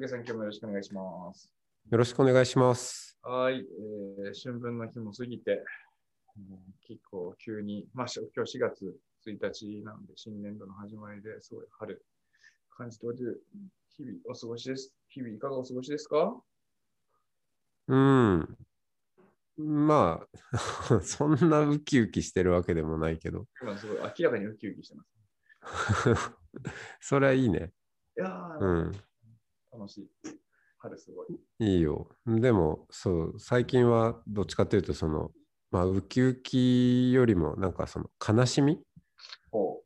はい、上下さん、今日もよろしくお願いします。よろしくお願いします。はい、えー春分の日も過ぎて、うん結構急に、まあ、し今日4月1日なので、新年度の始まりですごい春感じておる日々お過ごしです。日々いかがお過ごしですか？うん。まあ、そんなウキウキしてるわけでもないけど、今すごい明らかにウキウキしてます。それはいいね。いやー、うん。楽しい。春すごい。いいよ。でも、そう、最近はどっちかというと、その、まあ、ウキウキよりも、なんかその悲しみほ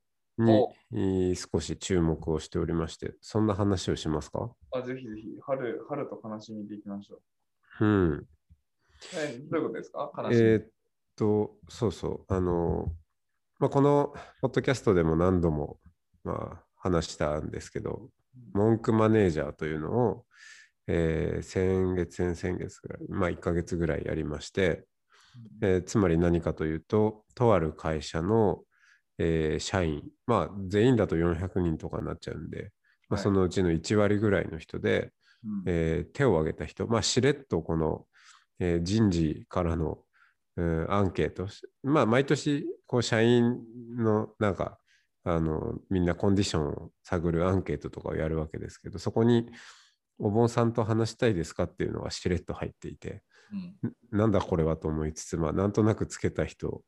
に少し注目をしておりまして、そんな話をしますか？うあぜひぜひ、春春と悲しみでいきましょうん。う。えどういうことですか？悲しみ。えーっと、そうそう、あの、まあ、このポッドキャストでも何度も、まあ、話したんですけど、文句マネージャーというのを、えー先月、先々月ぐらい、まあ、1ヶ月ぐらいやりまして、えーつまり何かというと、とある会社の、えー社員、まあ、全員だと400人とかになっちゃうんで、まあ、はい。そのうちの1割ぐらいの人で、うん。えー手を挙げた人、まあ、しれっとこの、えー人事からの、うんアンケートし、まあ、毎年こう社員のなんかあのみんなコンディションを探るアンケートとかをやるわけですけどそこにお盆さんと話したいですかっていうのがしれっと入っていてうん。なんだこれはと思いつつ、まあ、なんとなくつけた人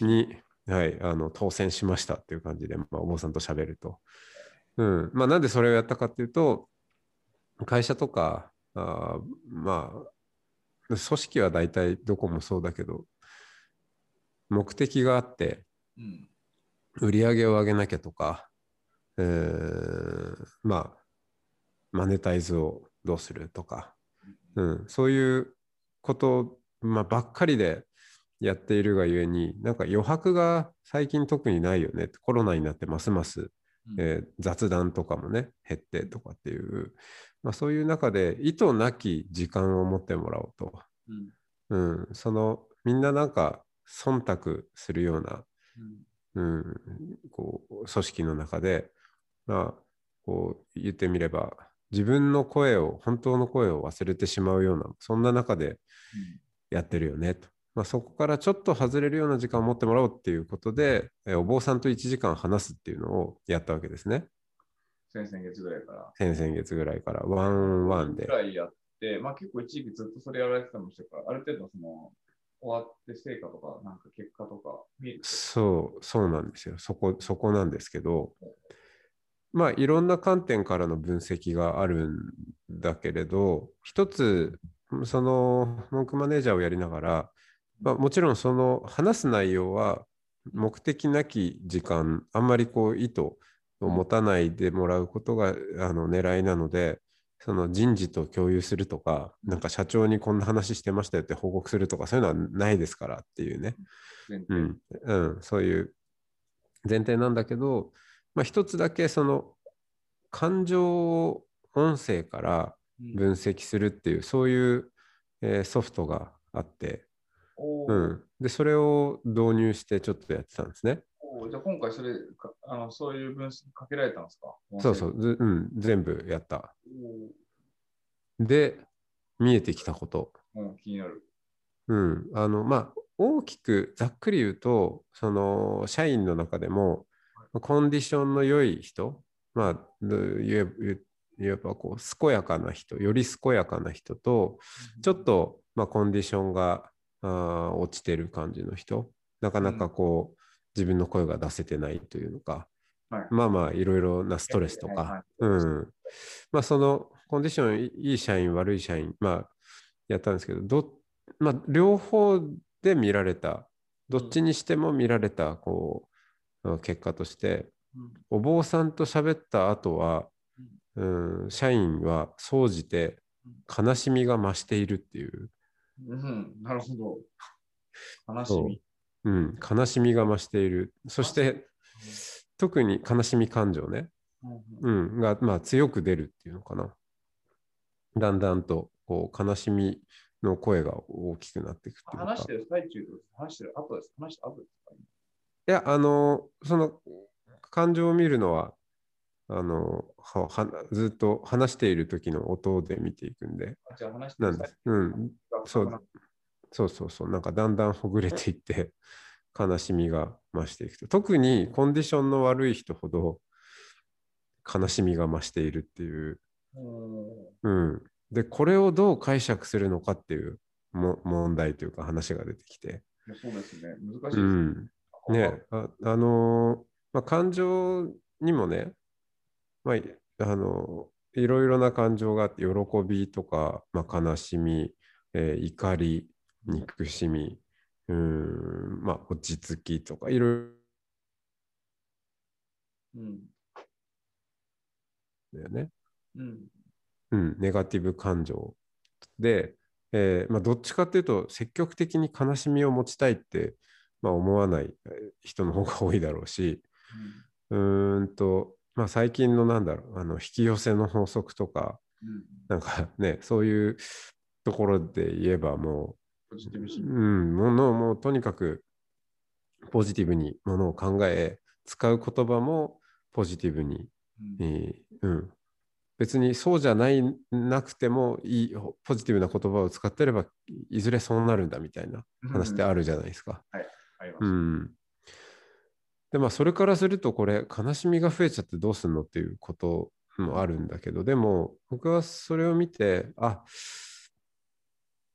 に、はい、あの当選しましたっていう感じで、まあ、お坊さんと喋ると。うん。まあ、なんでそれをやったかっていうと会社とかあーまあ組織は大体どこもそうだけど目的があってうん売り上げを上げなきゃとか、えーまあマネタイズをどうするとか、うん、そういうこと、まあ、ばっかりでやっているがゆえになんか余白が最近特にないよねコロナになってますます、うん。えー雑談とかもね減ってとかっていう、まあ、そういう中で意図なき時間を持ってもらおうと、うん。うん、そのみんななんか忖度するようなうんうん、こう組織の中で、まあ、こう言ってみれば自分の声を本当の声を忘れてしまうようなそんな中でやってるよねと、まあ、そこからちょっと外れるような時間を持ってもらおうっていうことでえお坊さんと1時間話すっていうのをやったわけですね。先々月ぐらいから。先々月ぐらいからワンワンで。ぐらいやって、まあ結構一時期ずっとそれやられてたのもしてから、ある程度その、終わって成果とか、なんか結果とか見えてそうそうなんですよ。そこそこなんですけどまあいろんな観点からの分析があるんだけれど一つその文句マネージャーをやりながら、まあ、もちろんその話す内容は目的なき時間あんまりこう意図を持たないでもらうことがあの狙いなのでその人事と共有するとかなんか社長にこんな話してましたよって報告するとかそういうのはないですからっていうね。うん。うん、そういう前提なんだけど、まあ、一つだけその感情を音声からうん。分析するっていうそういう、えーソフトがあって、うん、でそれを導入してちょっとやってたんですね。じゃあ今回それかあの、そういう分析かけられたんですか？そうそう、ずうん、全部やった。おで見えてきたこと、ーうん、気になる。うん、あのまあ大きくざっくり言うとその社員の中でもコンディションの良い人まあど言えばこう健やかな人より健やかな人とちょっと、まあ、コンディションがあー落ちてる感じの人。なかなかこう、自分の声が出せてないというのか、はい。まあまあいろいろなストレスとはいはいか、うん、まあそのコンディションいいい社員悪い社員まあやったんですけどど、まあ、両方で見られたどっちにしても見られたこう結果としてうん。お坊さんと喋った後はうん、社員は総じて悲しみが増しているっていう、うん、なるほど。悲しみ。うん、悲しみが増している。そして、特に悲しみ感情ね、うんうん、が、まあ、強く出るっていうのかな。だんだんとこう悲しみの声が大きくなっていくっていうか。話してる最中です。話してる後です。話した後ですか、いや、あの、その感情を見るのは、あの、ははずっと話している時の音で見ていくんで、あじゃあ話してるなんです。うん、そうそうそうそう、なんかだんだんほぐれていって、悲しみが増していくと。特にコンディションの悪い人ほど悲しみが増しているっていう。うんうん。で、これをどう解釈するのかっていうも問題というか話が出てきて。そうですね。難しいね。うん。ねああのーまあ、感情にもね、まあ、いあのーいろいろな感情があって、喜びとか、まあ、悲しみ、えー怒り、憎しみ、うーん、まあ、落ち着きとか、いろいろうん。だよね。うん。うん、ネガティブ感情で、えーまあ、どっちかっていうと積極的に悲しみを持ちたいって、まあ、思わないえー人の方が多いだろうしうーんと、まあ、最近のなんだろうあの引き寄せの法則とかうん。なんかねそういうところで言えばもう、ポジティブうん、ものもうとにかくポジティブにものを考え使う言葉もポジティブにうん。えーうん、別にそうじゃないなくてもいいポジティブな言葉を使ってればいずれそうなるんだみたいな話ってあるじゃないですか。ありますうんでまあそれからするとこれ悲しみが増えちゃってどうすんのってい。うこともあるんだけどでも僕はそれを見てあ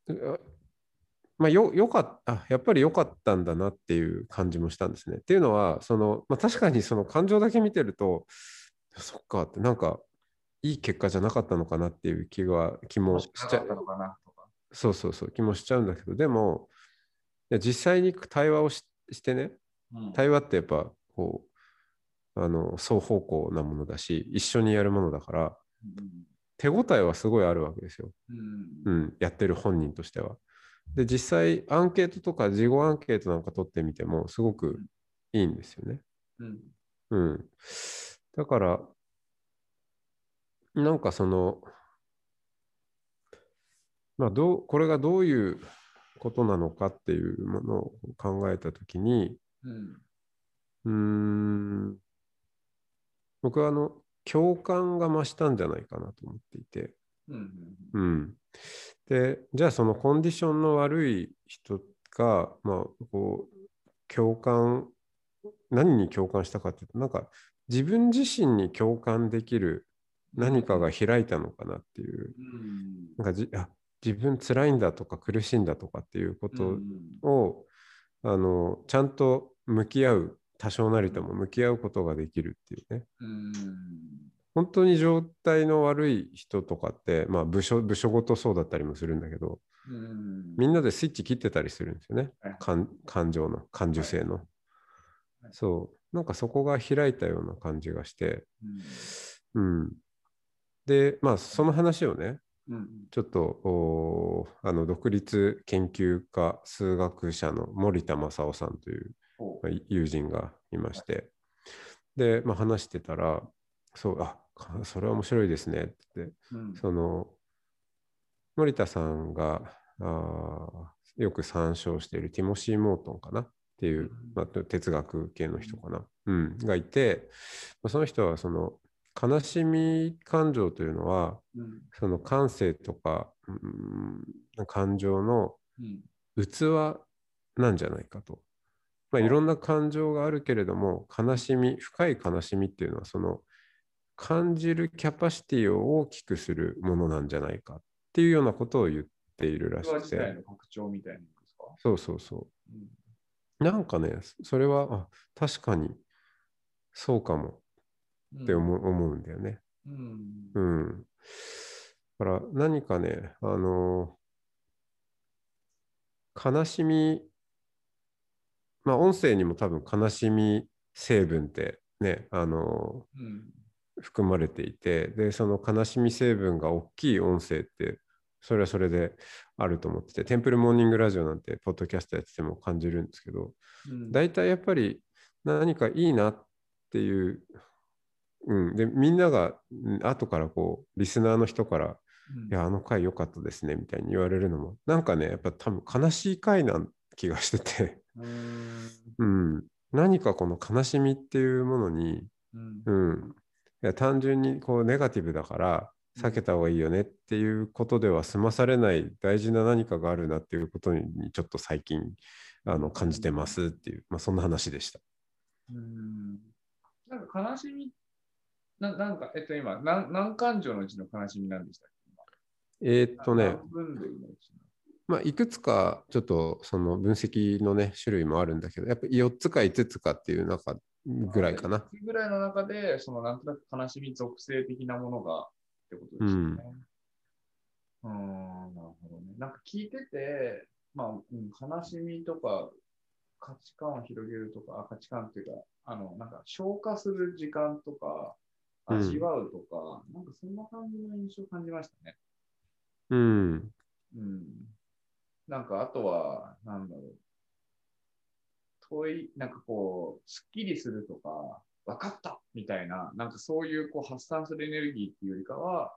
うまあよよかったやっぱり良かったんだなっていう感じもしたんですね。っていうのはその、まあ、確かにその感情だけ見てるとそっかってなんかいい結果じゃなかったのかなっていう気が気ももしちゃしかったのかなとか。そうそうそう気もしちゃうんだけどでも実際に対話をししてねうん対話ってやっぱこうあの双方向なものだし一緒にやるものだから手応えはすごいあるわけですよ、うんうん、やってる本人としては。で実際アンケートとか事後アンケートなんか取ってみてもすごくいいんですよね。うん。うん、だからなんかそのまあどうこれがどういうことなのかっていうものを考えたときにうん。うーん僕はあの共感が増したんじゃないかなと思っていて、うんうん、でじゃあそのコンディションの悪い人が、まあ、こう共感何に共感したかっていうとなんか自分自身に共感できる何かが開いたのかなっていう。うん。なんかじあ自分辛いんだとか苦しいんだとかっていうことを、あのちゃんと向き合う多少なりとも向き合うことができるっていうね。うん本当に状態の悪い人とかって、まあ、部署部署ごとそうだったりもするんだけどうん。みんなでスイッチ切ってたりするんですよね。はい。感感情の感受性の、はい。そう。なんかそこが開いたような感じがしてうん。うん。でまあその話をねうん。ちょっとあの独立研究家数学者の森田正夫さんという友人がいまして、で、まあ、話してたら、そう、あか それは面白いですねって。ううん。その、森田さんがあーよく参照しているティモシー・モートンかなっていう、うん。まあ、哲学系の人かな、うん、がいて、まあその人はその悲しみ感情というのは、うん。その感性とか、うん、感情のうん。器なんじゃないかと。まあ、いろんな感情があるけれども、悲しみ、深い悲しみっていうのは、その感じるキャパシティを大きくするものなんじゃないかっていうようなことを言っているらしくて、の拡張みたいなんですか？そうそうそうんう。なんかね、それは、あ確かにそうかもって思う,、思うんだよね。うんうん。だから何かね、あの悲しみ、まあ音声にも多分悲しみ成分ってね、あのうん含まれていてでその悲しみ成分が大きい音声ってそれはそれであると思っててテンプルモーニングラジオなんてポッドキャストやってても感じるんですけどうん。大体やっぱり何かいいなっていう、うん、でみんながうん後からこうリスナーの人からうん。いや、あの回良かったですね、みたいに言われるのも、なんかね、やっぱ多分悲しい回な気がしてて、うーん。うん、何かこの悲しみっていうものに、うん。うん、いや単純にこうネガティブだから避けた方がいいよねっていうことでは済まされない大事な何かがあるなっていうことにちょっと最近あの感じてますっていう、まあ、そんな話でした。うん。なんか悲しみ、ななんか、えっと今、何何感情のうちの悲しみなんでしたっけ？えーっとね、まあ、いくつかちょっとその分析のね種類もあるんだけどやっぱ4つか5つかっていう中のぐらいかな。ぐらいの中で、そのなんとなく悲しみ属性的なものがってことですよね。うーん、なるほどね。なんか聞いてて、まあ、うん、悲しみとか価値観を広げるとか、あ価値観っていうか、あの、なんか消化する時間とか、うん味わうとか、なんかそんな感じの印象を感じましたね。うんうん。なんか、あとは、なんだろう。問い、なんかこう、すっきりするとか、分かったみたいな、なんかそういうこう発散するエネルギーっていうよりかは、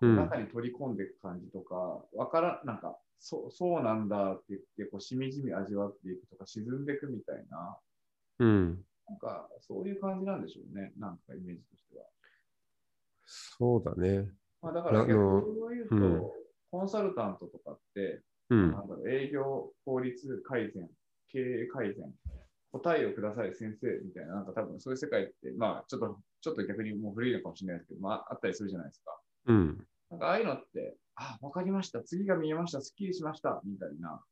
中に取り込んでいく感じとか、わから、なんか、そう、そうなんだって言って、こう、しみじみ味わっていくとか、沈んでいくみたいな、うんなんか、そういう感じなんでしょうね。なんか、イメージとしては。そうだね。まあ、だから、逆を言うと、うんコンサルタントとかって、うんなんだろう営業効率改善、経営改善、答えをください先生。みたいな、なんか多分そういう世界って、まあちょっと、ちょっと逆にもう古いのかもしれないですけど、まああったりするじゃないですか。うん。なんかああいうのって、あ、わかりました、次が見えました、すっきりしました、みたいな、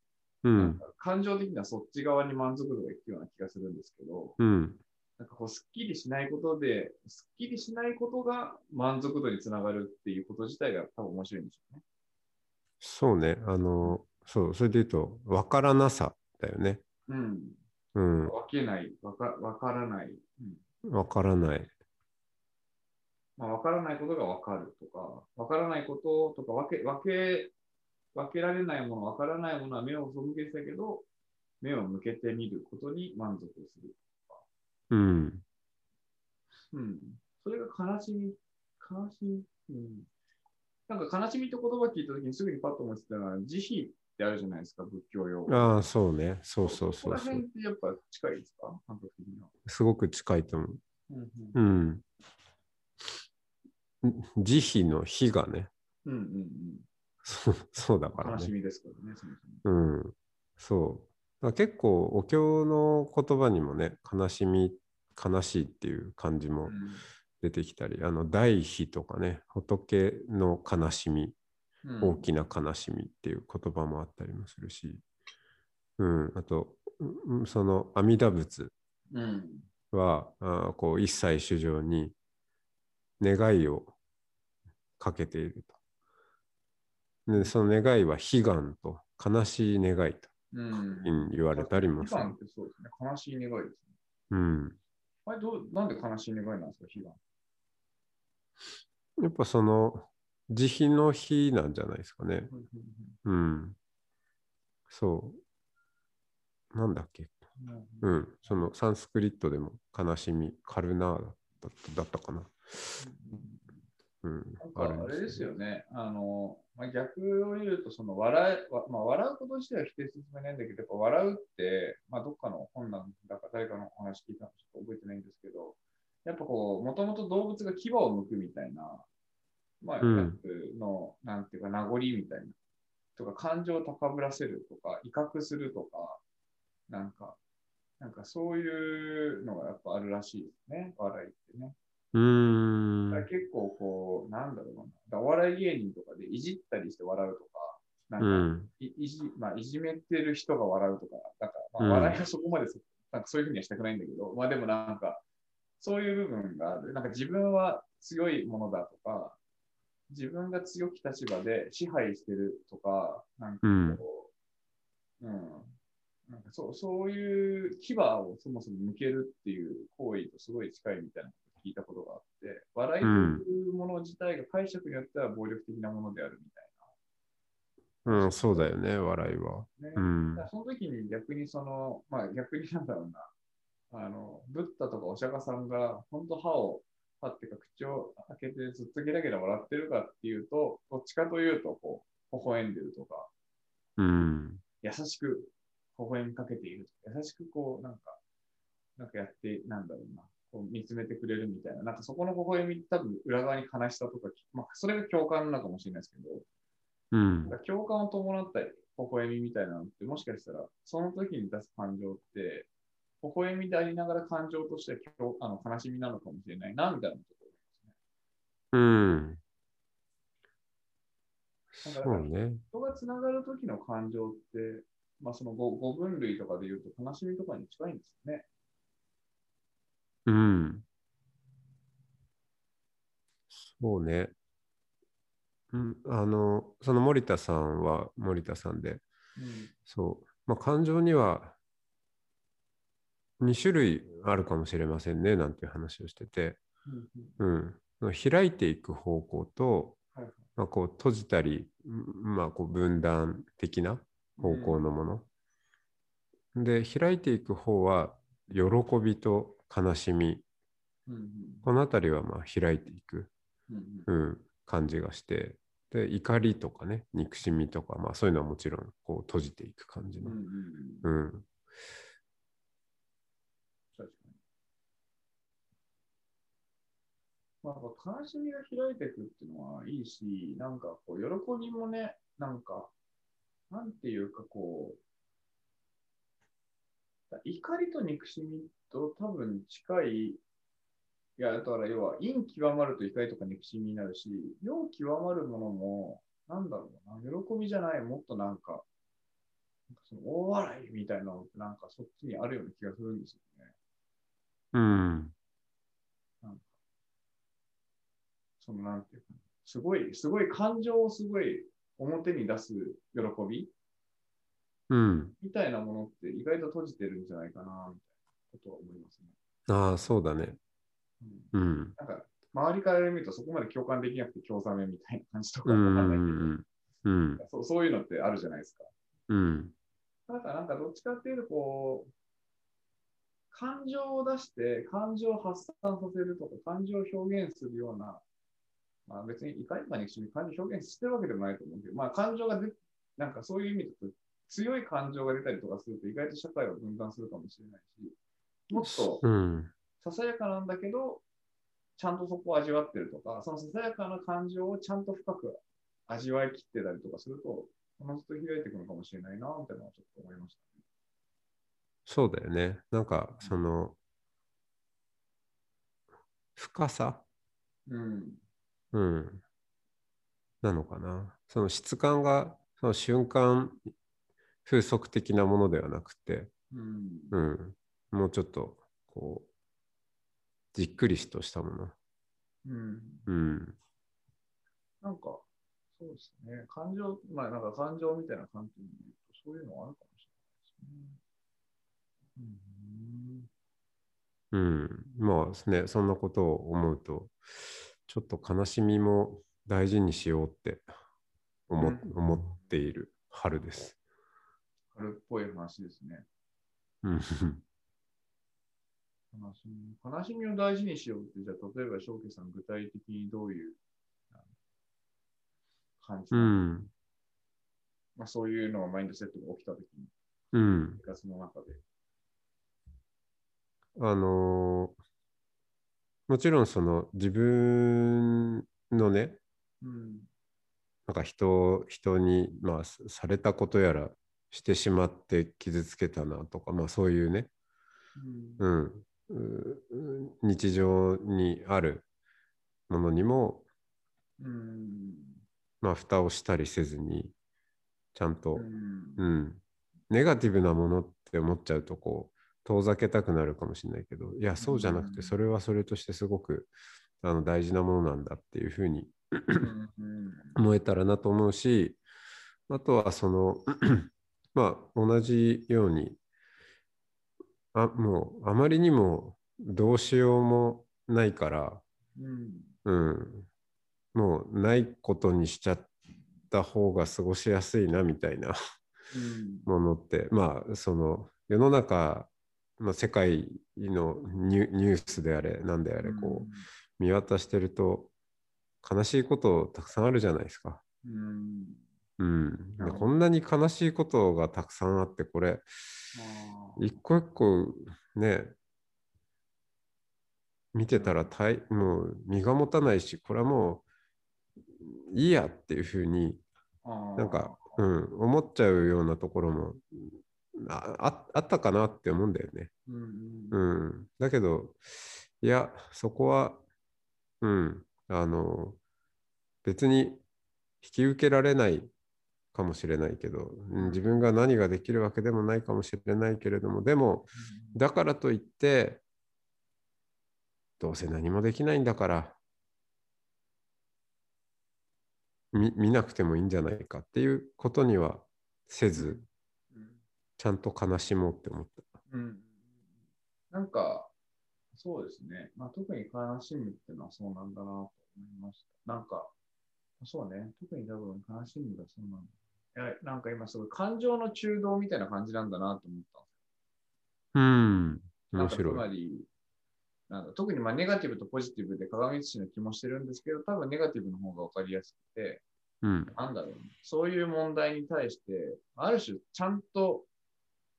うん。なんか感情的にはそっち側に満足度がいくような気がするんですけど、うん。なんかこう、すっきりしないことで、すっきりしないことが満足度につながるっていうこと自体が多分面白いんでしょうね。そうね。あの、そう、それで言うと、わからなさだよね。うん。うん、わけない、わかわからない。うんわからない。まあ、わからないことがわかるとか、わからないこととか、わけ、わけ、分けられないもの、わからないものは目を背けてたけど、目を向けてみることに満足する。うん。うん。それが悲しみ、悲しみ、うん。なんか悲しみって言葉聞いたときにすぐにパッと思ってたのは、慈悲ってあるじゃないですか、仏教用語。ああ、そうね。そうそうそうそう。辺ってやっぱ近いですか？感覚的には。すごく近いと思う。うんうん。慈悲の悲がね。うんうんうんそうそうだうん。からね。悲しみですからね、そもそも。うん。そう。結構お経の言葉にもね、悲しみ、悲しいっていう感じも出てきたり、あの、大悲とかね、仏の悲しみ、うん大きな悲しみっていう言葉もあったりもするし、うん、あと、うんその阿弥陀仏うん。は、あーこう一切主情に願いをかけていると。でその願いは悲願と悲しい願いとうん。言われたりもする悲願。ってそうですね。悲しい願いですね。うん、あれどう、なんで悲しい願いなんですか、悲願。やっぱその慈悲の日なんじゃないですかね。うん。そう。なんだっけ。うん。そのサンスクリットでも悲しみ、カルナーだったかな。うん。あれですよね。あの、まあ、逆を言うと、その笑い、わまあ、笑うこと自体は否定するつもりないんだけど、やっぱ笑うって、まあ、どっかの本なんだか誰かのお話聞いたのかちょっと覚えてないんですけど、やっぱこう、もともと動物が牙を剥くみたいな、まあ、うんの、なんていうか、名残みたいな、とか、感情を高ぶらせるとか、威嚇するとか、なんか、なんかそういうのがやっぱあるらしいですね、笑いってね。うーん結構こう、なんだろうな。お笑い芸人とかでいじったりして笑うとか、なんか、うん。いいじまあ、いじめてる人が笑うとか、だから、うんまあ、笑いはそこまでそ、なんかそういうふうにはしたくないんだけど、まあでもなんか、そういう部分がある。なんか自分は強いものだとか、自分が強き立場で支配してるとか、なんかこう、うん、なんかそうそういう牙をそもそも向けるっていう行為とすごい近いみたいなこと聞いたことがあって、笑いというもの自体が解釈によっては暴力的なものであるみたいうん、そうだよね、笑いは。な。ね。うん。その時に逆にその、まあ逆になんだろうな、あの、ブッダとかお釈迦さんが本当歯を、歯っていうか口を開けてずっとゲラゲラ笑ってるかっていうと、どっちかというと、こう、微笑んでるとか、うん。優しく微笑みかけているとか、優しくこう、なんか、なんかやって、なんだろうな、こう見つめてくれるみたいな、なんかそこの微笑み、多分裏側に悲しさとか、まあ、それが共感なのかもしれないですけど、うん共感を伴った微笑みみたいなのって、もしかしたら、その時に出す感情って、微笑みでありながら感情として共あの悲しみなのかもしれないな、みたいなことをうん。思いますね。そうね。人がつながる時の感情って、まあその 5, 5分類とかで言うと悲しみとかに近いんですよね。うん。そうね。うん、あの、その森田さんは森田さんで、うんそう、まあ、感情には2種類あるかもしれませんね、なんていう話をしてて、うんうん、開いていく方向と、はいまあ、こう閉じたり、うんまあ、こう分断的な方向のもの。で、開いていく方は、喜びと悲しみ、うんうん。このあたりはまあ開いていく、うんうん。うん、感じがして、で、怒りとかね、憎しみとか、まあそういうのはもちろんこう閉じていく感じの。うん。うんうんうん。確かに。まあ、悲しみが開いていくっていうのはいいし、なんかこう、喜びもね、なんか、なんていうかこう、怒りと憎しみと多分近い、いや、だから要は、陰極まると怒りとか憎しみになるし、陽極まるものも、なんだろうな、喜びじゃない、もっとなんか、なんかその大笑いみたいなのってなんかそっちにあるような気がするんですよね。うん。そのなんていうかな、すごい、すごい感情をすごい表に出す喜びうん。みたいなものって意外と閉じてるんじゃないかな、みたいなことは思いますね。ああ、そうだね。うん、うん。なんか、周りから見るとそこまで共感できなくて興ざめみたいな感じとかうわかんないけん。うん。ど、そうそういうのってあるじゃないですか。うん。だからなんかどっちかっていうとこう、感情を出して感情を発散させるとか感情を表現するような、まあ別に怒りとかに一緒に感情を表現してるわけでもないと思うけど、まあ感情が出、なんかそういう意味だと強い感情が出たりとかすると意外と社会を分断するかもしれないし、もっとうん。ささやかなんだけど、ちゃんとそこを味わってるとか、そのささやかな感情をちゃんと深く味わいきってたりとかすると、おのずと開いていくのかもしれないな、みたいなのはちょっと思いましたね。そうだよね。なんか、その、深さ？うん。うん。なのかな。その質感が、その瞬間風速的なものではなくて、うん。うん。もうちょっと、こう、じっくりとしたもの。うん。うん。なんか、そうですね。感情、まあなんか感情みたいな観点で言うと、そういうのはあるかもしれないですね。うん。まあね、そんなことを思うと、ちょっと悲しみも大事にしようって思,、うん思っている春です。春っぽい話ですね。うん。悲しみ。悲しみを大事にしようって、じゃあ例えば、翔慶さん、具体的にどういう感じうん。まあ、そういうのがマインドセットが起きたときに、うん。生活の中で。あのーもちろんその自分のね、うん。なんか人人に、まあ、さされたことやらしてしまって傷つけたなとか、まあそういうね、うん。うん、う日常にあるものにも、うん。まあ蓋をしたりせずに、ちゃんと、うんうん、ネガティブなものって思っちゃうとこう遠ざけたくなるかもしれないけどいやそうじゃなくうんてそれはそれとしてすごくあの大事なものなんだっていうふうに思えたらなと思うしあとはその まあ同じようにあもうあまりにもどうしようもないから、うん。うん、もうないことにしちゃった方が過ごしやすいなみたいなうん。ものってまあその世の中、まあ、世界のニュニュースであれなんであれこう見渡してると悲しいことたくさんあるじゃないですか。うん。うん、こんなに悲しいことがたくさんあってこれ一個一個ね見てたらたいもう身が持たないしこれはもういいやっていうふうになんか、うん、思っちゃうようなところもあああったかなって思うんだよね。うんううん。ん、だけどいやそこは、うん、あの別に引き受けられないかもしれないけど、うん自分が何ができるわけでもないかもしれないけれどもでもだからといってどうせ何もできないんだから見見なくてもいいんじゃないかっていうことにはせずうんちゃんと悲しもうって思った。うんなんか、そうですね。まあ、特に悲しむっていうのはそうなんだなと思いました。なんか、そうね。特に多分悲しむがそうなんだ。いや、なんか今すごい感情の中道みたいな感じなんだなと思ったうん、面白い。まり、なんだ特にまあネガティブとポジティブで鏡写しの気もしてるんですけど、多分ネガティブの方が分かりやすくて、うん、なんだろう、そういう問題に対して、ある種、ちゃんと、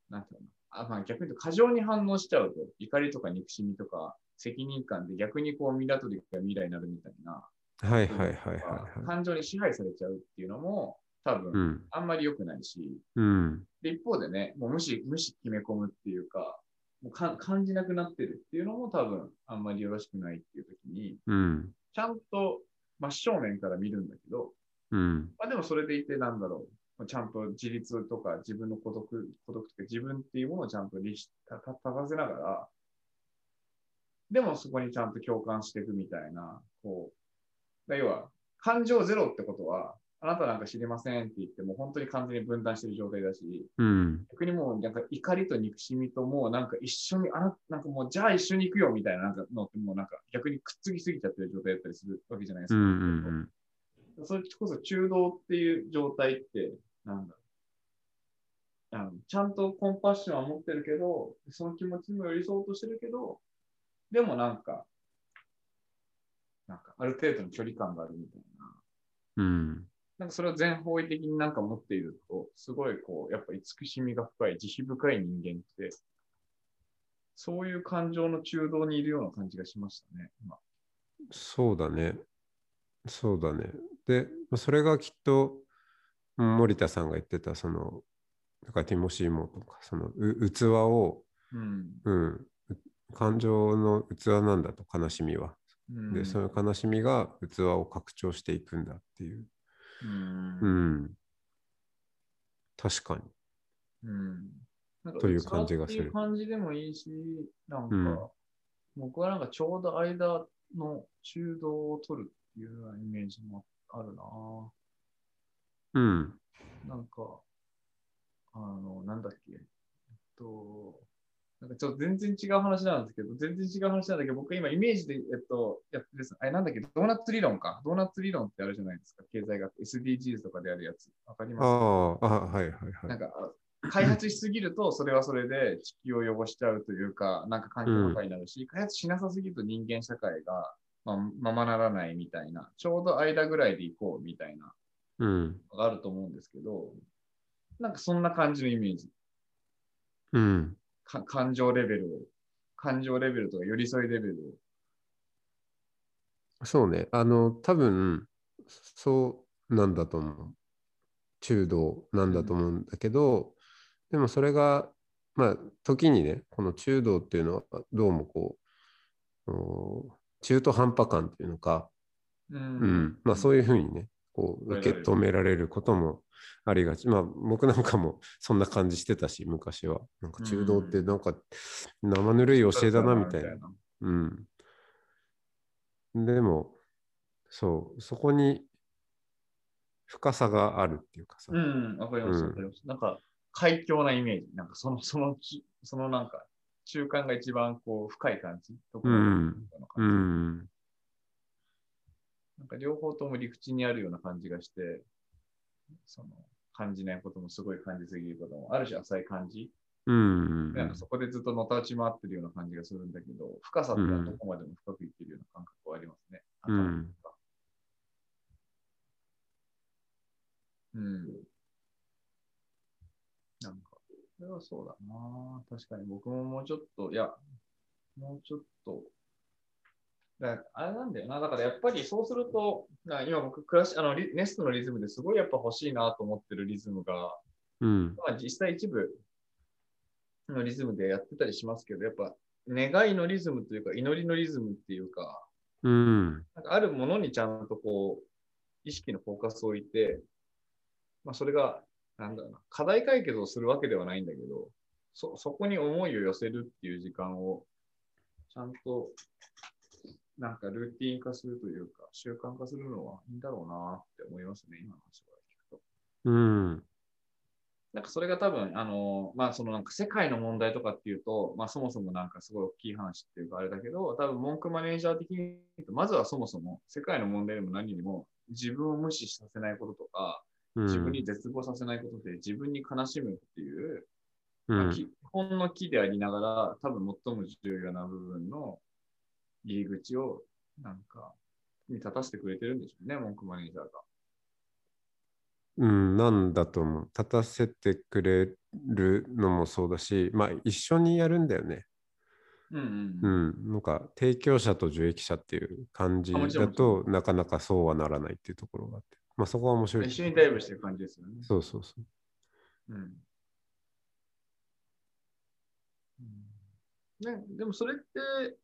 なんていうの？あまあ、逆に言うと過剰に反応しちゃうと、怒りとか憎しみとか責任感で逆にこう、港でが未来になるみたいな、はいはいはいはいはい。感情に支配されちゃうっていうのも、多分、うん、あんまり良くないし、うん、で、一方でね、もう無視、無視決め込むっていうか、もうか感じなくなってるっていうのも多分、あんまりよろしくないっていう時に、うん、ちゃんと真正面から見るんだけど、うん、まあでもそれでいてなんだろう。ちゃんと自立とか自分の孤独、孤独とか自分っていうものをちゃんと立た立たせながら、でもそこにちゃんと共感していくみたいな、こう、だ要は、感情ゼロってことは、あなたなんか知りませんって言っても本当に完全に分断してる状態だし、うん、逆にもうなんか怒りと憎しみともうなんか一緒に、あななんかもうじゃあ一緒に行くよみたいななんかのってもうなんか逆にくっつきすぎちゃってる状態だったりするわけじゃないですうか。ん、うん、それこそ中道っていう状態って、なんだろうあのちゃんとコンパッションは持ってるけど、その気持ちにも寄り添おうとしてるけど、でもなんか、なんかある程度の距離感があるみたいな。うん、なんかそれを全方位的になんか持っていると、すごいこう、やっぱ慈しみが深い、慈悲深い人間って、そういう感情の中道にいるような感じがしましたね、今。そうだね。そうだね。で、まあそれがきっと、うん森田さんが言ってた、その、だからティモシーモとか、そのう器を、うん。うん、う感情の器なんだと、悲しみは。うん、で、その悲しみが器を拡張していくんだっていう。うんうん。確かに。うんなんかという感じがする感じでもいいし、なんか、うん僕はなんかちょうど間の中道を取るっていうようなイメージもあるなうん。なんか、あの、なんだっけ、えっと、なんかちょっと全然違う話なんですけど、全然違う話なんだけど、僕今イメージで、えっと、やってですね、あれなんだっけ、ドーナツ理論か。ドーナツ理論ってあるじゃないですか。経済学、SDGs とかであるやつ。わかりあます？あ、あはいはいはい。なんか、開発しすぎると、それはそれで地球を汚しちゃうというか、なんか環境破壊になるし、開発しなさすぎると人間社会が、まあ、ままならないみたいな、ちょうど間ぐらいで行こうみたいなうん。あると思うんですけど、なんかそんな感じのイメージ。うん。か感情レベルを、感情レベルとか寄り添いレベルを。そうね。あの、多分、そうなんだと思う。中道なんだと思うんだけど、でもそれが、まあ、時にね、この中道っていうのは、どうもこう、お中途半端感っていうのか、ううん、まあそういうふうにね、こう受け止められることもありがち。まあ僕なんかもそんな感じしてたし、昔は。なんか中道ってなんか生ぬるい教えだなみたいな。うん。でも、そう、そこに深さがあるっていうかさ。うん、わかります、うんわかります。なんか、快強なイメージ。なんかその、そのち、そのなんか、中間が一番こう深い感じ？どこうん。なんか両方とも陸地にあるような感じがして、その感じないこともすごい感じすぎることも、ある種浅い感じ。うん。なんかそこでずっとのたうち回ってるような感じがするんだけど、深さってのはどこまでも深くいってるような感覚はありますね。うんうん。それはそうだな。確かに僕ももうちょっと、いや、もうちょっと、だあれなんだよな。だからやっぱりそうすると、な今僕クラシあのリ、ネストのリズムですごいやっぱ欲しいなと思ってるリズムが、うん。まあ、実際一部のリズムでやってたりしますけど、やっぱ願いのリズムというか、祈りのリズムっていうか、うん。なんかあるものにちゃんとこう、意識のフォーカスを置いて、まあ、それが、なんだろうな、課題解決をするわけではないんだけど、そ、そこに思いを寄せるっていう時間を、ちゃんと、なんかルーティン化するというか、習慣化するのはいいんだろうなって思いますね、今の話を聞くと。うん。なんかそれが多分、あの、まあそのなんか世界の問題とかっていうと、まあそもそもなんかすごい大きい話っていうかあれだけど、多分文句マネージャー的に言うと、まずはそもそも世界の問題でも何にも自分を無視させないこととか、うん自分に絶望させないことで自分に悲しむっていう、うん。まあ基本の木でありながら、多分最も重要な部分の入り口をなんか、に立たせてくれてるんでしょうね、文句マネージャーが。うん、なんだと思う。立たせてくれるのもそうだし、まあ一緒にやるんだよね。うんううん。ん、なんか提供者と受益者っていう感じだとなかなかそうはならないっていうところがあって、まあそこは面白い。一緒にダイブしてる感じですよね。そうそうそう。うんね、でもそれって、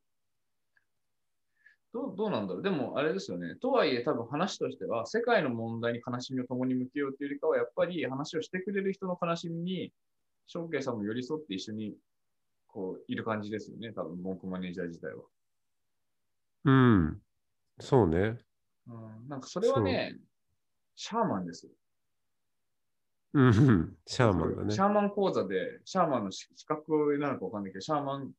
どうどうなんだろうでもあれですよね。とはいえ多分話としては、世界の問題に悲しみを共に向けようというよりかは、やっぱり話をしてくれる人の悲しみに、翔慶さんも寄り添って一緒にこういる感じですよね。多分、文句マネージャー自体は。うん、そうね。うん、なんかそれはね、シャーマンです。よ。うん、シャーマンだね。シ。ャーマン講座で、シャーマンの資資格なのかわかんないけど、シャーマン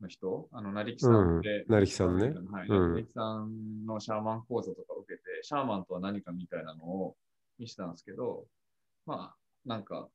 の人、あの、成木さんで、うん。成木さんね。はい、うん。成木さんのシャーマン講座とか受けて、シャーマンとは何かみたいなのを見せたんですけど、まあ、なんか、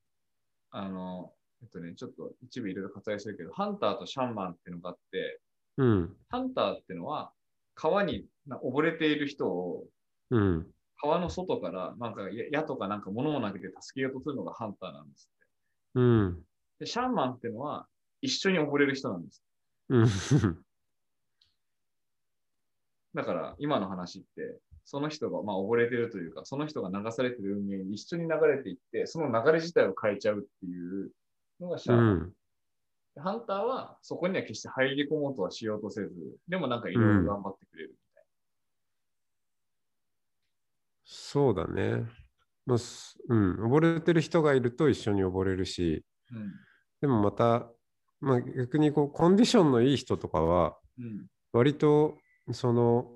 あの、えっとね、ちょっと一部いろいろ割愛するけど、ハンターとシャーマンっていうのがあって、うん、ハンターっていうのは、川にな溺れている人をうん、川の外から、なんかや矢とかなんか物を投げて助けようとするのがハンターなんですって。うん、で、シャーマンっていうのは一緒に溺れる人なんです。うん、だから今の話って、その人がまあ溺れてるというか、その人が流されてる運命に一緒に流れていって、その流れ自体を変えちゃうっていうのがシャーマン。うん、でハンターはそこには決して入り込もうとはしようとせず、でもなんかいろいろ頑張ってくれるみたいそうだね。まあすうん、溺れてる人がいると一緒に溺れるし、な。うん。でもまた、まあ、逆にこうコンディションのいい人とかは、うん。割とその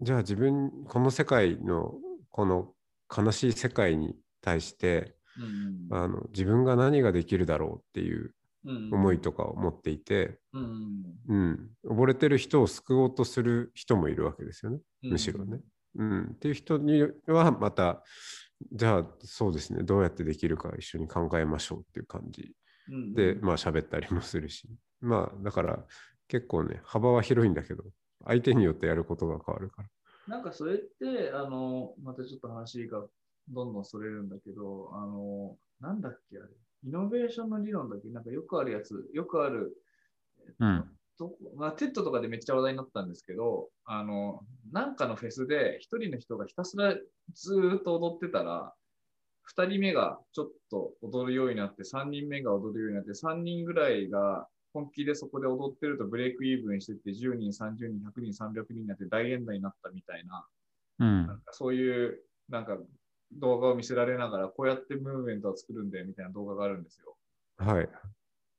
じゃあ自分この世界のこの悲しい世界に対してうんあの自分が何ができるだろうっていううん。思いとかを持っていて、うん。うん、溺れてる人を救おうとする人もいるわけですよねうん。むしろね。うん、っていう人にはまたじゃあそうですね。どうやってできるか一緒に考えましょうっていう感じうん。で、まあ喋ったりもするし。まあだから結構ね幅は広いんだけど相手によってやることが変わるから。なんかそれって、あの、またちょっと話がどんどんそれるんだけど、あの、なんだっけあれ、イノベーションの理論だっけ？なんかよくあるやつ、よくある、えっとうんどこまあ、テッドとかでめっちゃ話題になったんですけど、あの、なんかのフェスで一人の人がひたすらずーっと踊ってたら、二人目がちょっと踊るようになって、三人目が踊るようになって、三人ぐらいが本気でそこで踊ってるとブレイクイーブンしてって、10人、30人、100人、300人になって大演題になったみたいな、うんなんかそういうなんか動画を見せられながら、こうやってムーブメントを作るんだよみたいな動画があるんですよ。はい。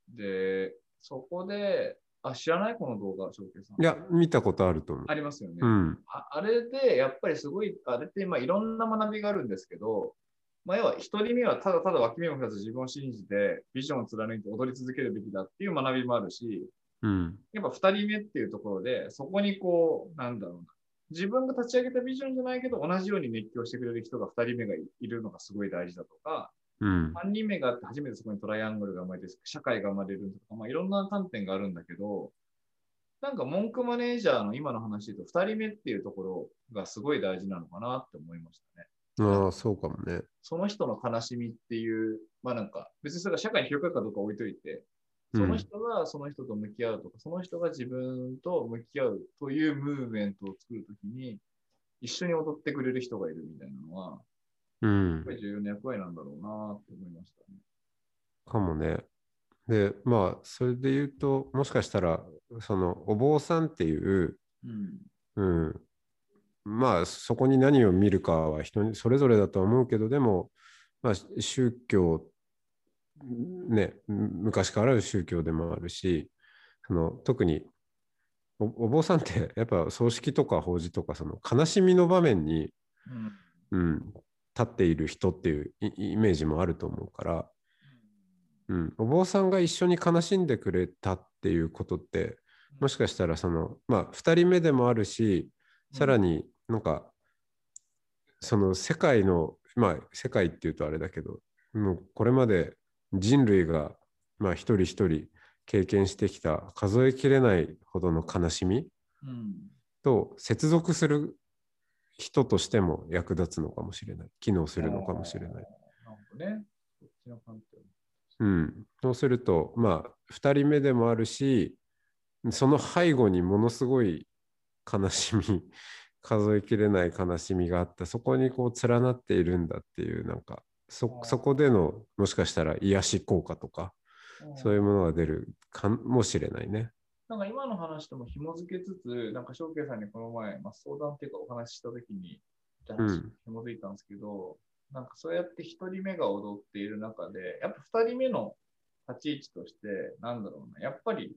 で、そこで、あ、知らないこの動画、翔平さん。いや、見たことあると思う。ありますよね。うん。ああれで、やっぱりすごい、あれって、まあ、いろんな学びがあるんですけど、まあ、要は1人目はただただ脇目を振らず自分を信じて、ビジョンを貫いて踊り続けるべきだっていう学びもあるし、うん。やっぱ2人目っていうところで、そこにこう、なんだろうな。自分が立ち上げたビジョンじゃないけど、同じように熱狂してくれる人が2人目がいいるのがすごい大事だとか、うん。3人目があって初めてそこにトライアングルが生まれて、社会が生まれるとか、まあ、いろんな観点があるんだけど、なんか文句マネージャーの今の話で言うと、2人目っていうところがすごい大事なのかなって思いましたね。ああ、そうかもね。その人の悲しみっていう、まあなんか、別にそれが社会に広がるかどうか置いといて、その人がその人と向き合うとか、その人が自分と向き合うというムーブメントを作るときに、一緒に踊ってくれる人がいるみたいなのは、うんやっぱ。り重要な役割なんだろうなって思いましたね。かもね。で、まあ、それで言うと、もしかしたら、その、お坊さんっていう、うん。うん、まあ、そこに何を見るかは人にそれぞれだとは思うけど、でも、まあ、宗教、ね、昔からある宗教でもあるし、その特におお坊さんってやっぱ葬式とか法事とかその悲しみの場面に、うん。うん、立っている人っていうイイメージもあると思うから、うん、お坊さんが一緒に悲しんでくれたっていうことってもしかしたらそのまあ2人目でもあるしさらになんかその世界のまあ世界っていうとあれだけどもうこれまで人類がまあ一人一人経験してきた数えきれないほどの悲しみうん。と接続する人としても役立つのかもしれない。機能するのかもしれない。うん、そうするとまあ2人目でもあるしその背後にものすごい悲しみ 数えきれない悲しみがあったそこにこう連なっているんだっていうなんかそそこでのもしかしたら癒し効果とかそういうものが出るかもしれないね。なんか今の話とも紐づけつつ、なんか翔慶さんにこの前、まあ、相談っていうかお話ししたときに、うん紐づいたんですけど、なんかそうやって一人目が踊っている中で、やっぱ二人目の立ち位置として、なんだろうな、やっぱり、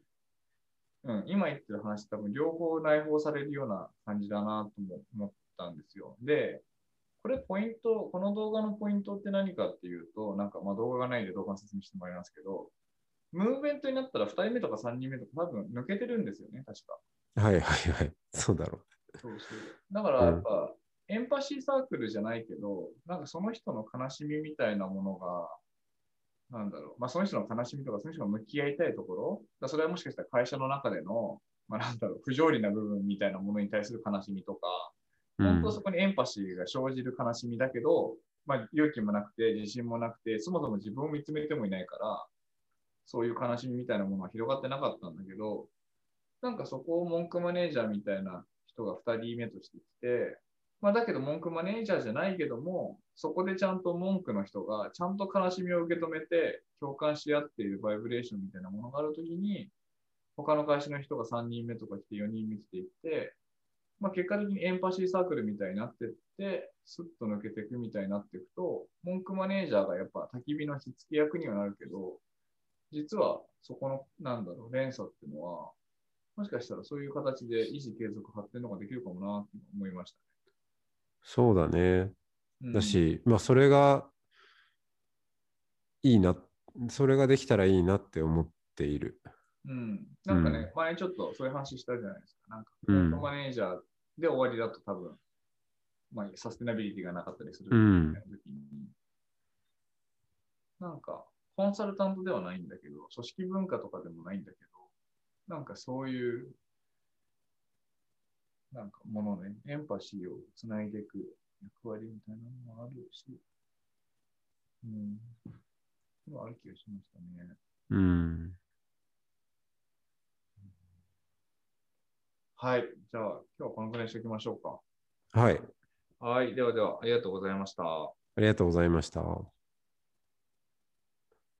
うん、今言ってる話多分両方内包されるような感じだなとも思ったんですよ。で、これポイント、この動画のポイントって何かっていうと、なんかまあ動画がないんで動画の説明してもらいますけど、ムーブメントになったら2人目とか3人目とか多分抜けてるんですよね、確か。はいはいはい。そうだろそうそう。だからやっぱ、エンパシーサークルじゃないけど、なんかその人の悲しみみたいなものが、なんだろう、まあその人の悲しみとか、その人が向き合いたいところ、だそれはもしかしたら会社の中での、まあなんだろう、不条理な部分みたいなものに対する悲しみとか、う。うん本当はそこにエンパシーが生じる悲しみだけど、まあ、勇気もなくて、自信もなくて、そもそも自分を見つめてもいないから、そういう悲しみみたいなものは広がってなかったんだけど、なんかそこを文句マネージャーみたいな人が2人目としてきて、まあ、だけど文句マネージャーじゃないけども、そこでちゃんと文句の人がちゃんと悲しみを受け止めて共感し合っているバイブレーションみたいなものがあるときに、他の会社の人が3人目とか来て4人目来ていって、まあ、結果的にエンパシーサークルみたいになってって、スッと抜けていくみたいになっていくと、文句マネージャーがやっぱ焚き火の火付け役にはなるけど、実はそこの、なんだろう、連鎖っていうのは、もしかしたらそういう形で維持継続発展のができるかもなって思いましたそうだね。ね。うんだし、まあそれがいいな、それができたらいいなって思っている。うん。なんかね、う前ちょっとそういう話したじゃないですか。なんか、うんマネージャーで終わりだと多分、まあ、サステナビリティがなかったりするうんみたいな時に、なんか、コンサルタントではないんだけど、組織文化とかでもないんだけど、なんかそういう、なんかものね、エンパシーをつないでいく役割みたいなのもあるし、うん、でもある気がしましたね。うん。はい。じゃあ、今日はこのくらいにしておきましょうか。はい。はい。ではでは、ありがとうございました。ありがとうございました。